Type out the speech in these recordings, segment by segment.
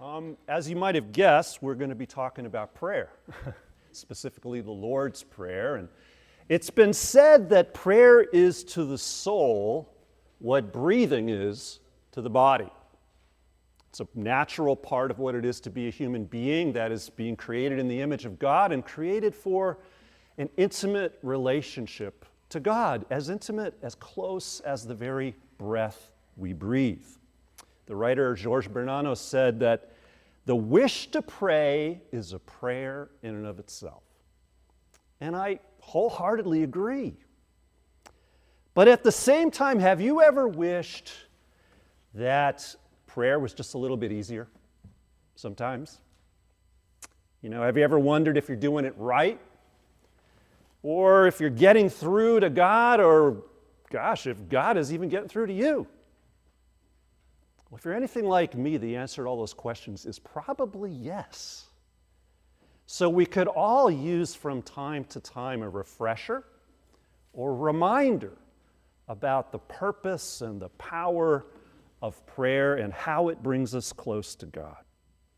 Um, as you might have guessed, we're going to be talking about prayer, specifically the Lord's Prayer. And it's been said that prayer is to the soul what breathing is to the body. It's a natural part of what it is to be a human being that is being created in the image of God and created for an intimate relationship to God, as intimate, as close as the very breath we breathe. The writer George Bernanos said that the wish to pray is a prayer in and of itself. And I wholeheartedly agree. But at the same time, have you ever wished that prayer was just a little bit easier sometimes? You know, have you ever wondered if you're doing it right? Or if you're getting through to God, or gosh, if God is even getting through to you? Well, if you're anything like me, the answer to all those questions is probably yes. So we could all use from time to time a refresher or reminder about the purpose and the power of prayer and how it brings us close to God.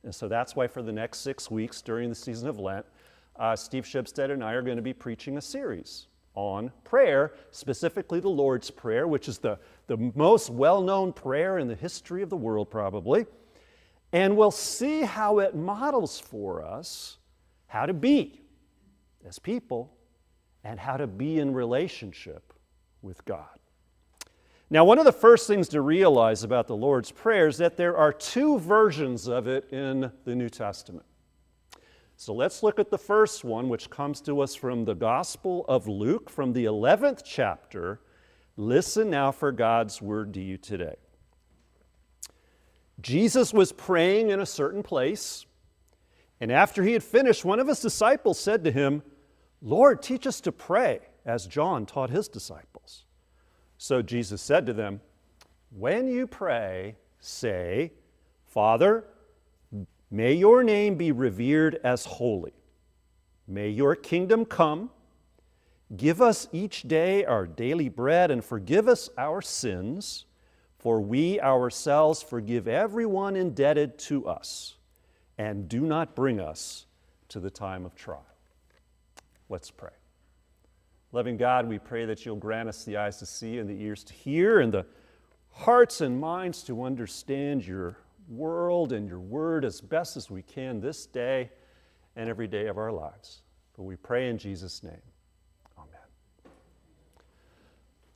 And so that's why for the next six weeks during the season of Lent, uh, Steve Shipstead and I are going to be preaching a series on prayer, specifically the Lord's Prayer, which is the, the most well known prayer in the history of the world, probably. And we'll see how it models for us how to be as people and how to be in relationship with God. Now, one of the first things to realize about the Lord's Prayer is that there are two versions of it in the New Testament. So let's look at the first one, which comes to us from the Gospel of Luke, from the 11th chapter. Listen now for God's word to you today. Jesus was praying in a certain place, and after he had finished, one of his disciples said to him, Lord, teach us to pray, as John taught his disciples. So Jesus said to them, When you pray, say, Father, May your name be revered as holy. May your kingdom come. Give us each day our daily bread and forgive us our sins, for we ourselves forgive everyone indebted to us. And do not bring us to the time of trial. Let's pray. Loving God, we pray that you'll grant us the eyes to see and the ears to hear and the hearts and minds to understand your world and your word as best as we can this day and every day of our lives. But we pray in Jesus' name. Amen.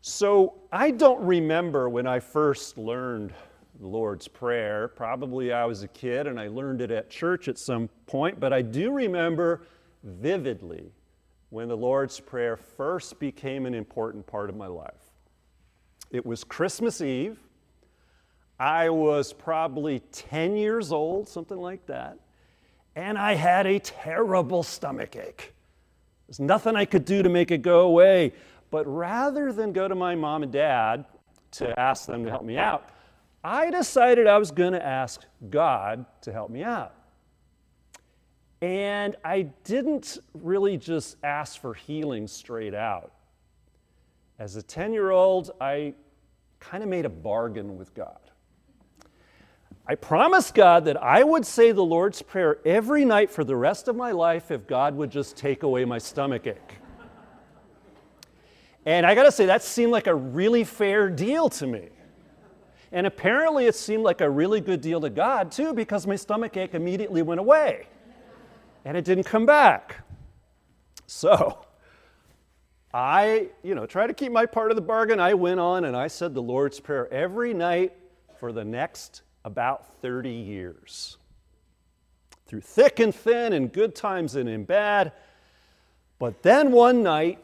So I don't remember when I first learned the Lord's Prayer. Probably I was a kid and I learned it at church at some point, but I do remember vividly when the Lord's Prayer first became an important part of my life. It was Christmas Eve I was probably 10 years old, something like that, and I had a terrible stomach ache. There's nothing I could do to make it go away. But rather than go to my mom and dad to ask them to help me out, I decided I was going to ask God to help me out. And I didn't really just ask for healing straight out. As a 10 year old, I kind of made a bargain with God. I promised God that I would say the Lord's Prayer every night for the rest of my life if God would just take away my stomach ache. And I got to say, that seemed like a really fair deal to me. And apparently, it seemed like a really good deal to God, too, because my stomach ache immediately went away and it didn't come back. So, I, you know, try to keep my part of the bargain. I went on and I said the Lord's Prayer every night for the next about 30 years. Through thick and thin, in good times and in bad. But then one night,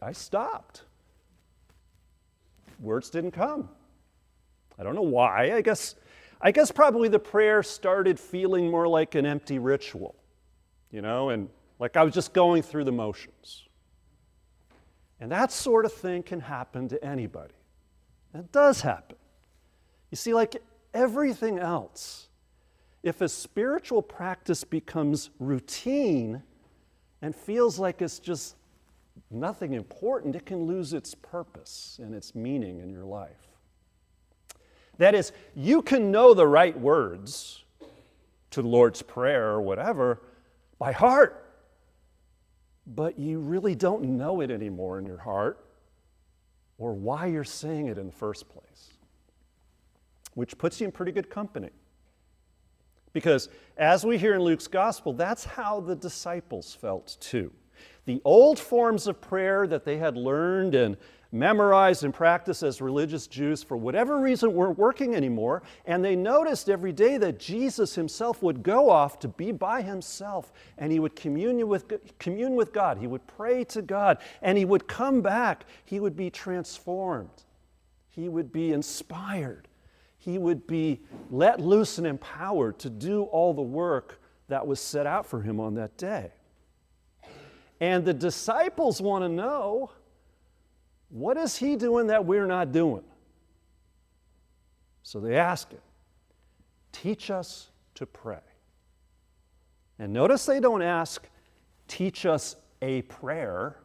I stopped. Words didn't come. I don't know why. I guess, I guess probably the prayer started feeling more like an empty ritual, you know, and like I was just going through the motions. And that sort of thing can happen to anybody. It does happen. You see, like everything else, if a spiritual practice becomes routine and feels like it's just nothing important, it can lose its purpose and its meaning in your life. That is, you can know the right words to the Lord's Prayer or whatever by heart, but you really don't know it anymore in your heart or why you're saying it in the first place, which puts you in pretty good company. Because as we hear in Luke's gospel, that's how the disciples felt too. The old forms of prayer that they had learned and memorized and practiced as religious Jews, for whatever reason, weren't working anymore. And they noticed every day that Jesus himself would go off to be by himself and he would commune with, commune with God. He would pray to God and he would come back. He would be transformed. He would be inspired. He would be let loose and empowered to do all the work that was set out for him on that day. And the disciples want to know what is he doing that we're not doing? So they ask him, Teach us to pray. And notice they don't ask, Teach us a prayer,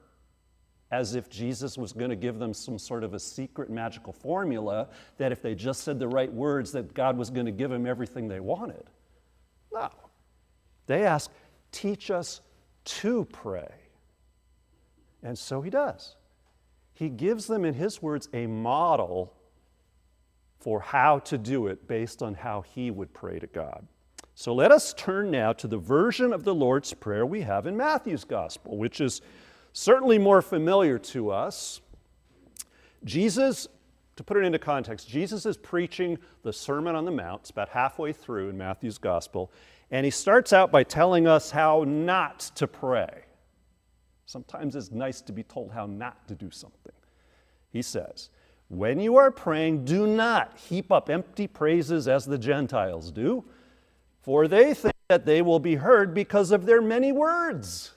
as if Jesus was going to give them some sort of a secret magical formula that if they just said the right words, that God was going to give them everything they wanted. No. They ask, Teach us to pray. And so he does he gives them, in his words, a model for how to do it based on how he would pray to God. So let us turn now to the version of the Lord's Prayer we have in Matthew's Gospel, which is certainly more familiar to us. Jesus, to put it into context, Jesus is preaching the Sermon on the Mount. It's about halfway through in Matthew's Gospel. And he starts out by telling us how not to pray. Sometimes it's nice to be told how not to do something. He says, When you are praying, do not heap up empty praises as the Gentiles do, for they think that they will be heard because of their many words.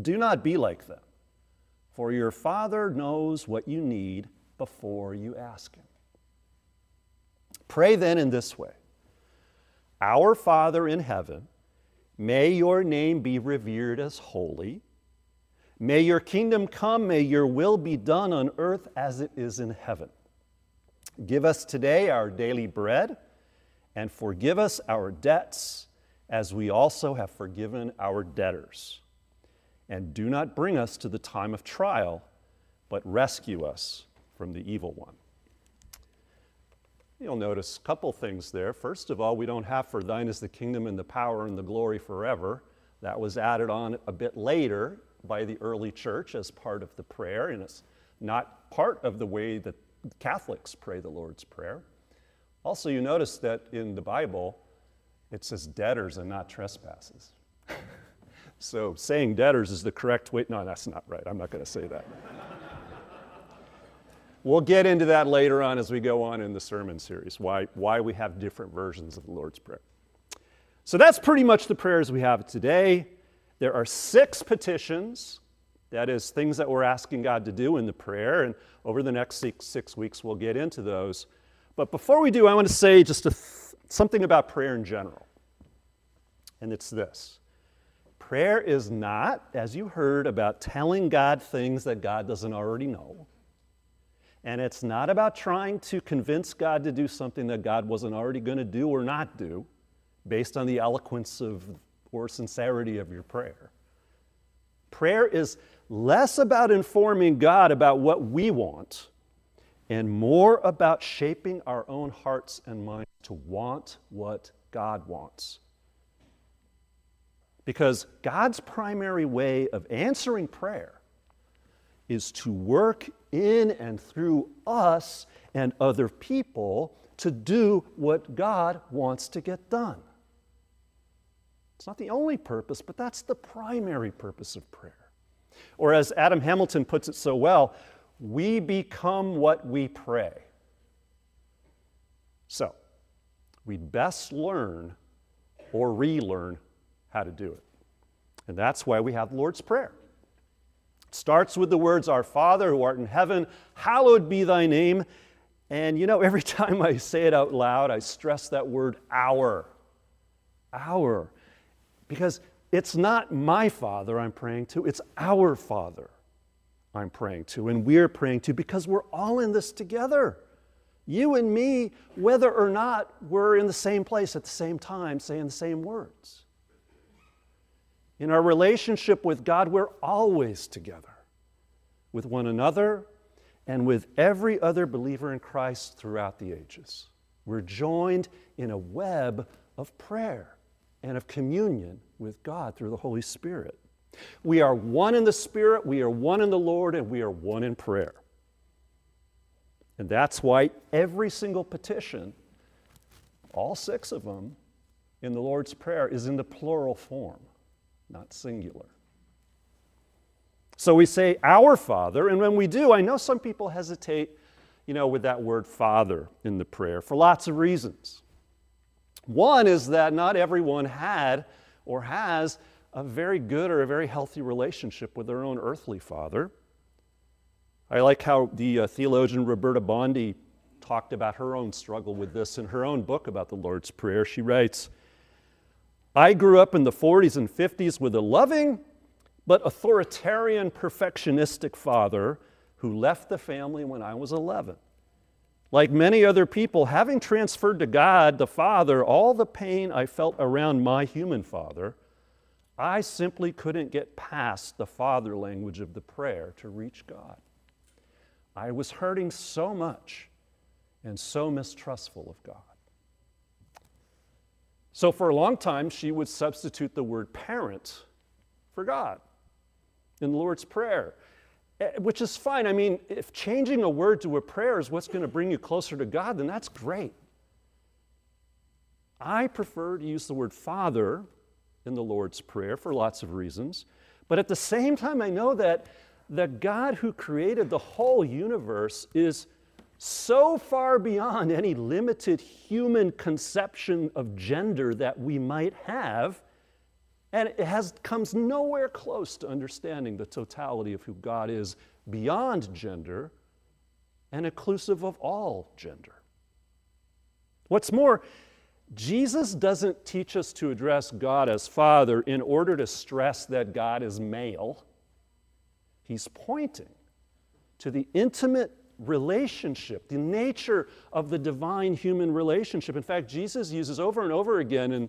Do not be like them, for your Father knows what you need before you ask Him. Pray then in this way Our Father in heaven, May your name be revered as holy. May your kingdom come. May your will be done on earth as it is in heaven. Give us today our daily bread and forgive us our debts as we also have forgiven our debtors. And do not bring us to the time of trial, but rescue us from the evil one. You'll notice a couple things there. First of all, we don't have for thine is the kingdom and the power and the glory forever. That was added on a bit later by the early church as part of the prayer, and it's not part of the way that Catholics pray the Lord's Prayer. Also, you notice that in the Bible, it says debtors and not trespasses. so saying debtors is the correct way. No, that's not right. I'm not going to say that. We'll get into that later on as we go on in the sermon series, why, why we have different versions of the Lord's Prayer. So that's pretty much the prayers we have today. There are six petitions, that is, things that we're asking God to do in the prayer, and over the next six, six weeks we'll get into those. But before we do, I want to say just th- something about prayer in general. And it's this prayer is not, as you heard, about telling God things that God doesn't already know. And it's not about trying to convince God to do something that God wasn't already going to do or not do based on the eloquence of or sincerity of your prayer. Prayer is less about informing God about what we want and more about shaping our own hearts and minds to want what God wants. Because God's primary way of answering prayer is to work in and through us and other people to do what God wants to get done. It's not the only purpose, but that's the primary purpose of prayer. Or as Adam Hamilton puts it so well, we become what we pray. So, we'd best learn or relearn how to do it. And that's why we have the Lord's Prayer It starts with the words, Our Father who art in heaven, hallowed be thy name. And you know, every time I say it out loud, I stress that word our. Our. Because it's not my Father I'm praying to, it's our Father I'm praying to. And we're praying to because we're all in this together. You and me, whether or not we're in the same place at the same time, saying the same words. In our relationship with God, we're always together with one another and with every other believer in Christ throughout the ages. We're joined in a web of prayer and of communion with God through the Holy Spirit. We are one in the Spirit, we are one in the Lord, and we are one in prayer. And that's why every single petition, all six of them, in the Lord's Prayer is in the plural form, not singular. So we say, Our Father, and when we do, I know some people hesitate, you know, with that word Father in the prayer for lots of reasons. One is that not everyone had or has a very good or a very healthy relationship with their own earthly father. I like how the uh, theologian Roberta Bondi talked about her own struggle with this in her own book about the Lord's Prayer. She writes, I grew up in the 40s and 50s with a loving but authoritarian perfectionistic father who left the family when I was 11. Like many other people, having transferred to God the Father all the pain I felt around my human father, I simply couldn't get past the father language of the prayer to reach God. I was hurting so much and so mistrustful of God. So, for a long time, she would substitute the word parent for God in the Lord's Prayer, eh, which is fine. I mean, if changing a word to a prayer is what's going to bring you closer to God, then that's great. I prefer to use the word Father in the Lord's Prayer for lots of reasons. But at the same time, I know that the God who created the whole universe is so far beyond any limited human conception of gender that we might have. And it has, comes nowhere close to understanding the totality of who God is beyond gender and inclusive of all gender. What's more, Jesus doesn't teach us to address God as Father in order to stress that God is male. He's pointing to the intimate relationship, the nature of the divine human relationship. In fact, Jesus uses over and over again in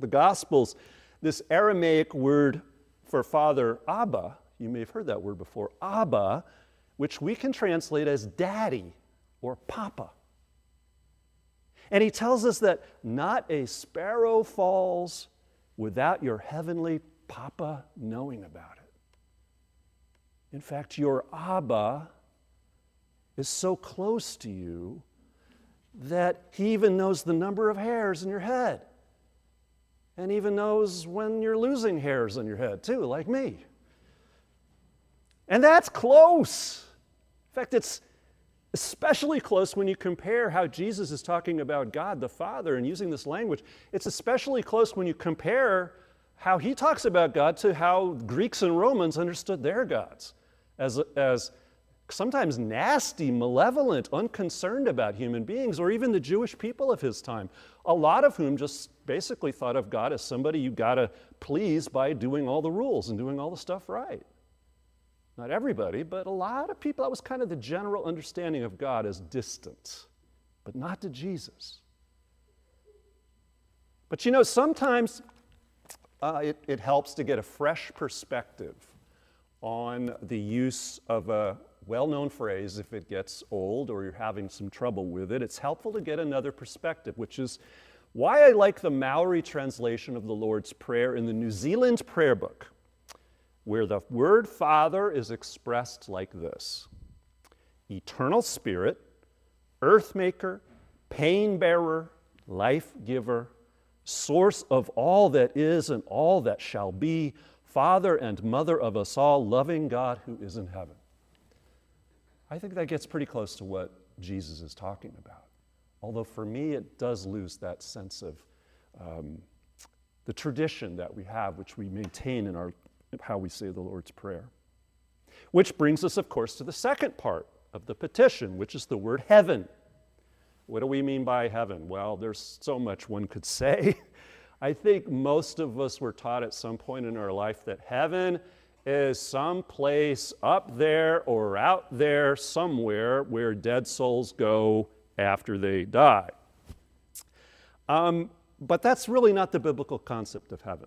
the Gospels this Aramaic word for father, Abba. You may have heard that word before, Abba, which we can translate as daddy or papa. And he tells us that not a sparrow falls without your heavenly Papa knowing about it. In fact, your Abba is so close to you that he even knows the number of hairs in your head and even knows when you're losing hairs on your head, too, like me. And that's close. In fact, it's especially close when you compare how Jesus is talking about God the Father and using this language. It's especially close when you compare how he talks about God to how Greeks and Romans understood their gods as, as sometimes nasty, malevolent, unconcerned about human beings, or even the Jewish people of his time, a lot of whom just basically thought of God as somebody you got to please by doing all the rules and doing all the stuff right. Not everybody, but a lot of people, that was kind of the general understanding of God as distant, but not to Jesus. But you know, sometimes uh, it, it helps to get a fresh perspective on the use of a well known phrase if it gets old or you're having some trouble with it. It's helpful to get another perspective, which is why I like the Maori translation of the Lord's Prayer in the New Zealand Prayer Book where the word Father is expressed like this Eternal Spirit, Earth Maker, Pain Bearer, Life Giver, Source of all that is and all that shall be, Father and Mother of us all, loving God who is in heaven. I think that gets pretty close to what Jesus is talking about. Although for me, it does lose that sense of um, the tradition that we have, which we maintain in our how we say the Lord's Prayer. Which brings us, of course, to the second part of the petition, which is the word heaven. What do we mean by heaven? Well, there's so much one could say. I think most of us were taught at some point in our life that heaven is some place up there or out there somewhere where dead souls go after they die. Um, but that's really not the biblical concept of heaven.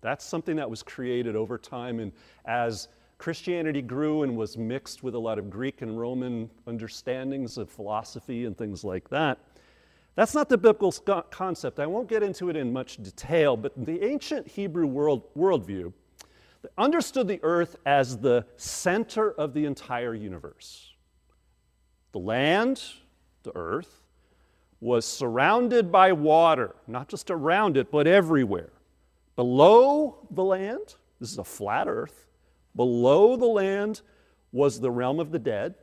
That's something that was created over time, and as Christianity grew and was mixed with a lot of Greek and Roman understandings of philosophy and things like that. That's not the biblical concept. I won't get into it in much detail, but the ancient Hebrew world, worldview understood the earth as the center of the entire universe. The land, the earth, was surrounded by water, not just around it, but everywhere. Below the land, this is a flat earth, Below the land was the realm of the dead.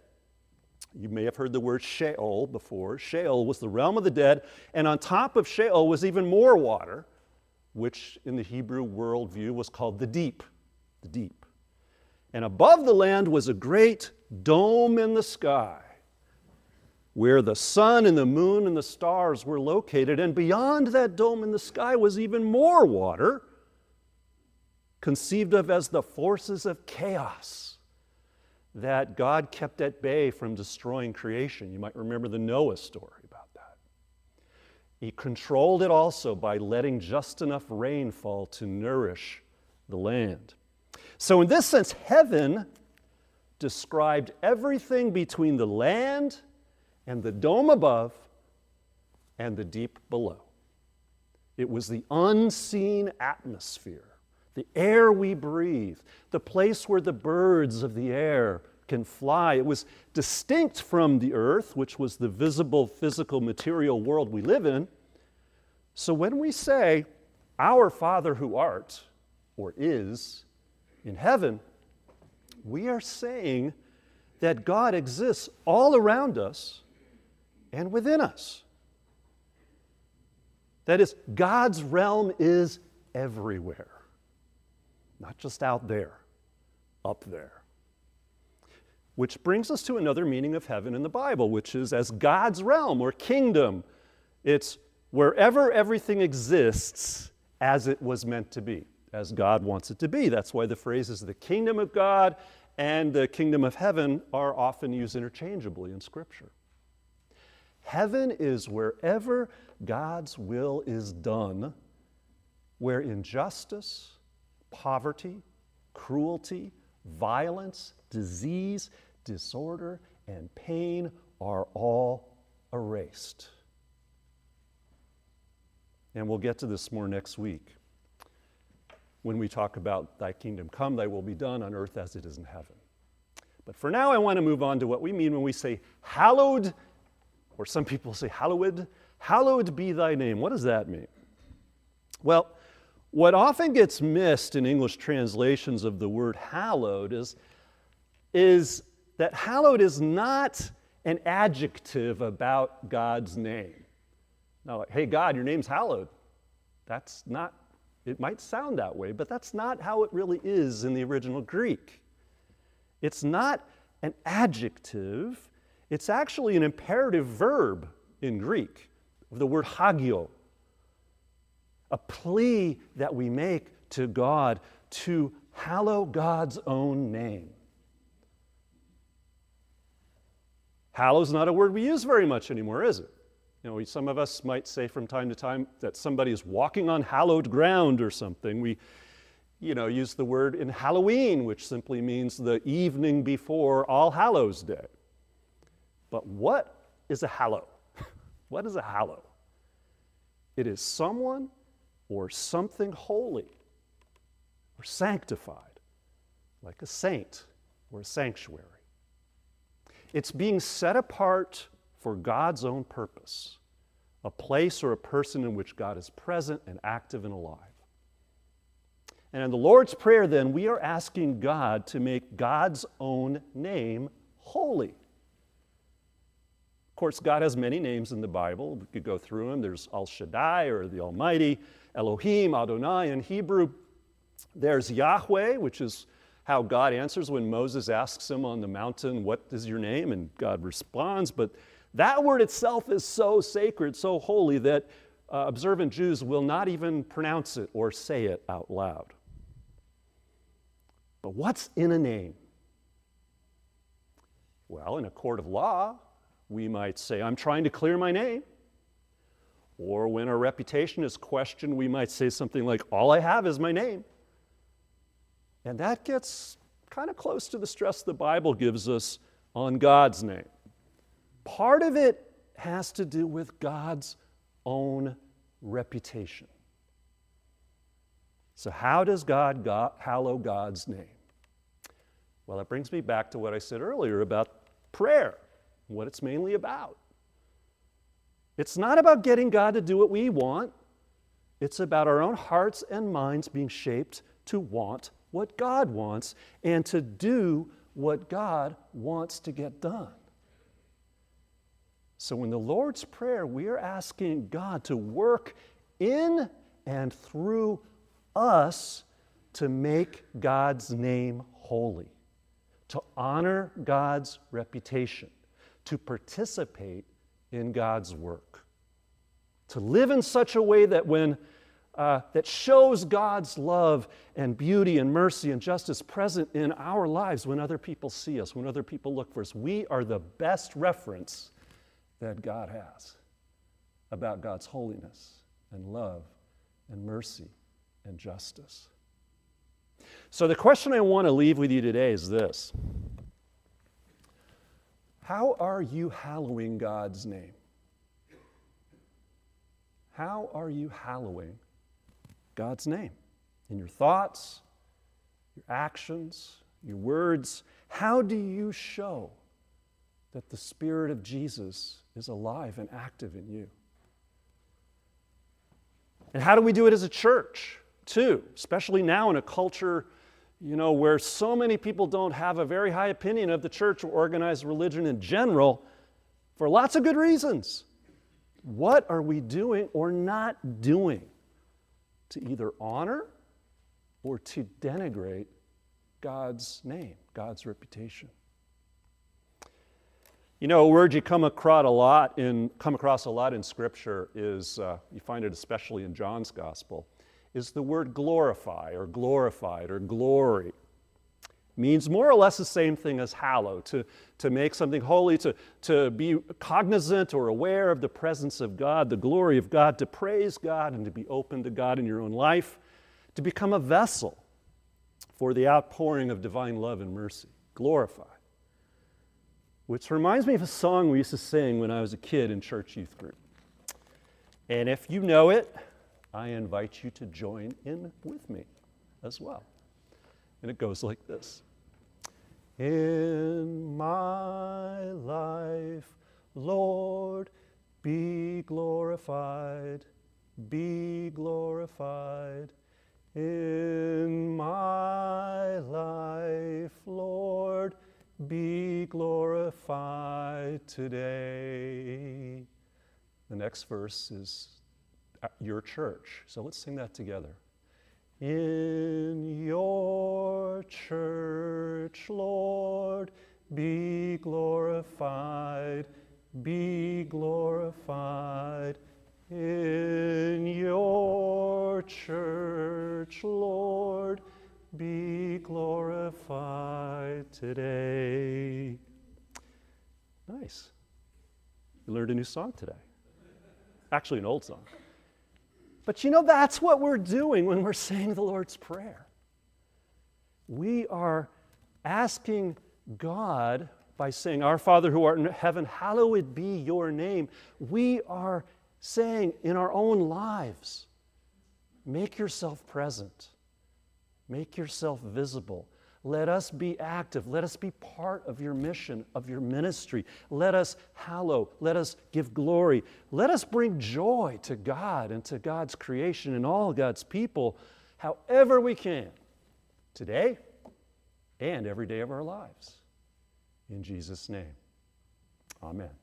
You may have heard the word Sheol before. Sheol was the realm of the dead, and on top of Sheol was even more water, which in the Hebrew worldview was called the deep. The deep. And above the land was a great dome in the sky where the sun and the moon and the stars were located. And beyond that dome in the sky was even more water conceived of as the forces of chaos that God kept at bay from destroying creation. You might remember the Noah story about that. He controlled it also by letting just enough rain fall to nourish the land. So, in this sense, heaven described everything between the land and the dome above and the deep below. It was the unseen atmosphere the air we breathe, the place where the birds of the air can fly. It was distinct from the earth, which was the visible, physical, material world we live in. So when we say, Our Father who art, or is, in heaven, we are saying that God exists all around us and within us. That is, God's realm is everywhere. Not just out there, up there. Which brings us to another meaning of heaven in the Bible, which is as God's realm or kingdom. It's wherever everything exists as it was meant to be, as God wants it to be. That's why the phrases the kingdom of God and the kingdom of heaven are often used interchangeably in Scripture. Heaven is wherever God's will is done, where injustice, poverty, cruelty, violence, disease, disorder, and pain are all erased. And we'll get to this more next week when we talk about Thy kingdom come, Thy will be done on earth as it is in heaven. But for now, I want to move on to what we mean when we say, Hallowed, or some people say, Hallowed, hallowed be Thy name. What does that mean? Well, what often gets missed in English translations of the word hallowed is, is that hallowed is not an adjective about God's name. Now, like, hey, God, your name's hallowed. That's not, it might sound that way, but that's not how it really is in the original Greek. It's not an adjective, it's actually an imperative verb in Greek, the word hagio, a plea that we make to God to hallow God's own name. Hallow is not a word we use very much anymore, is it? You know, some of us might say from time to time that somebody is walking on hallowed ground or something. We, you know, use the word in Halloween, which simply means the evening before All Hallows Day. But what is a hallow? what is a hallow? It is someone or something holy or sanctified, like a saint or a sanctuary. It's being set apart for God's own purpose, a place or a person in which God is present and active and alive. And in the Lord's Prayer, then, we are asking God to make God's own name holy. Of course, God has many names in the Bible. We could go through them. There's El Shaddai or the Almighty, Elohim, Adonai in Hebrew. There's Yahweh, which is how God answers when Moses asks him on the mountain, What is your name? And God responds. But that word itself is so sacred, so holy, that uh, observant Jews will not even pronounce it or say it out loud. But what's in a name? Well, in a court of law, we might say, I'm trying to clear my name. Or when our reputation is questioned, we might say something like, All I have is my name. And that gets kind of close to the stress the Bible gives us on God's name. Part of it has to do with God's own reputation. So, how does God, God hallow God's name? Well, it brings me back to what I said earlier about prayer, what it's mainly about. It's not about getting God to do what we want, it's about our own hearts and minds being shaped to want what God wants and to do what God wants to get done. So, in the Lord's Prayer, we are asking God to work in and through us to make God's name holy, to honor God's reputation, to participate in God's work, to live in such a way that when uh, that shows God's love and beauty and mercy and justice present in our lives when other people see us, when other people look for us. We are the best reference that God has about God's holiness and love and mercy and justice. So, the question I want to leave with you today is this How are you hallowing God's name? How are you hallowing God's name in your thoughts, your actions, your words? How do you show that the Spirit of Jesus is alive and active in you? And how do we do it as a church? too, especially now in a culture, you know, where so many people don't have a very high opinion of the church or organized religion in general for lots of good reasons. What are we doing or not doing to either honor or to denigrate God's name, God's reputation? You know, a word you come across a lot in come across a lot in Scripture is uh, you find it especially in John's Gospel is the word glorify or glorified or glory. Means more or less the same thing as hallow, to, to make something holy, to, to be cognizant or aware of the presence of God, the glory of God, to praise God and to be open to God in your own life, to become a vessel for the outpouring of divine love and mercy. Glorify. Which reminds me of a song we used to sing when I was a kid in church youth group. And if you know it, I invite you to join in with me as well. And it goes like this In my life, Lord, be glorified, be glorified. In my life, Lord, be glorified today. The next verse is your church. So let's sing that together. In your church, Lord, be glorified, be glorified. In your church, Lord, be glorified today. Nice. You learned a new song today. Actually, an old song. But you know, that's what we're doing when we're saying the Lord's Prayer. We are asking God by saying, Our Father who art in heaven, hallowed be your name. We are saying in our own lives, make yourself present, make yourself visible, let us be active. Let us be part of your mission, of your ministry. Let us hallow. Let us give glory. Let us bring joy to God and to God's creation and all God's people, however we can, today and every day of our lives. In Jesus' name, amen.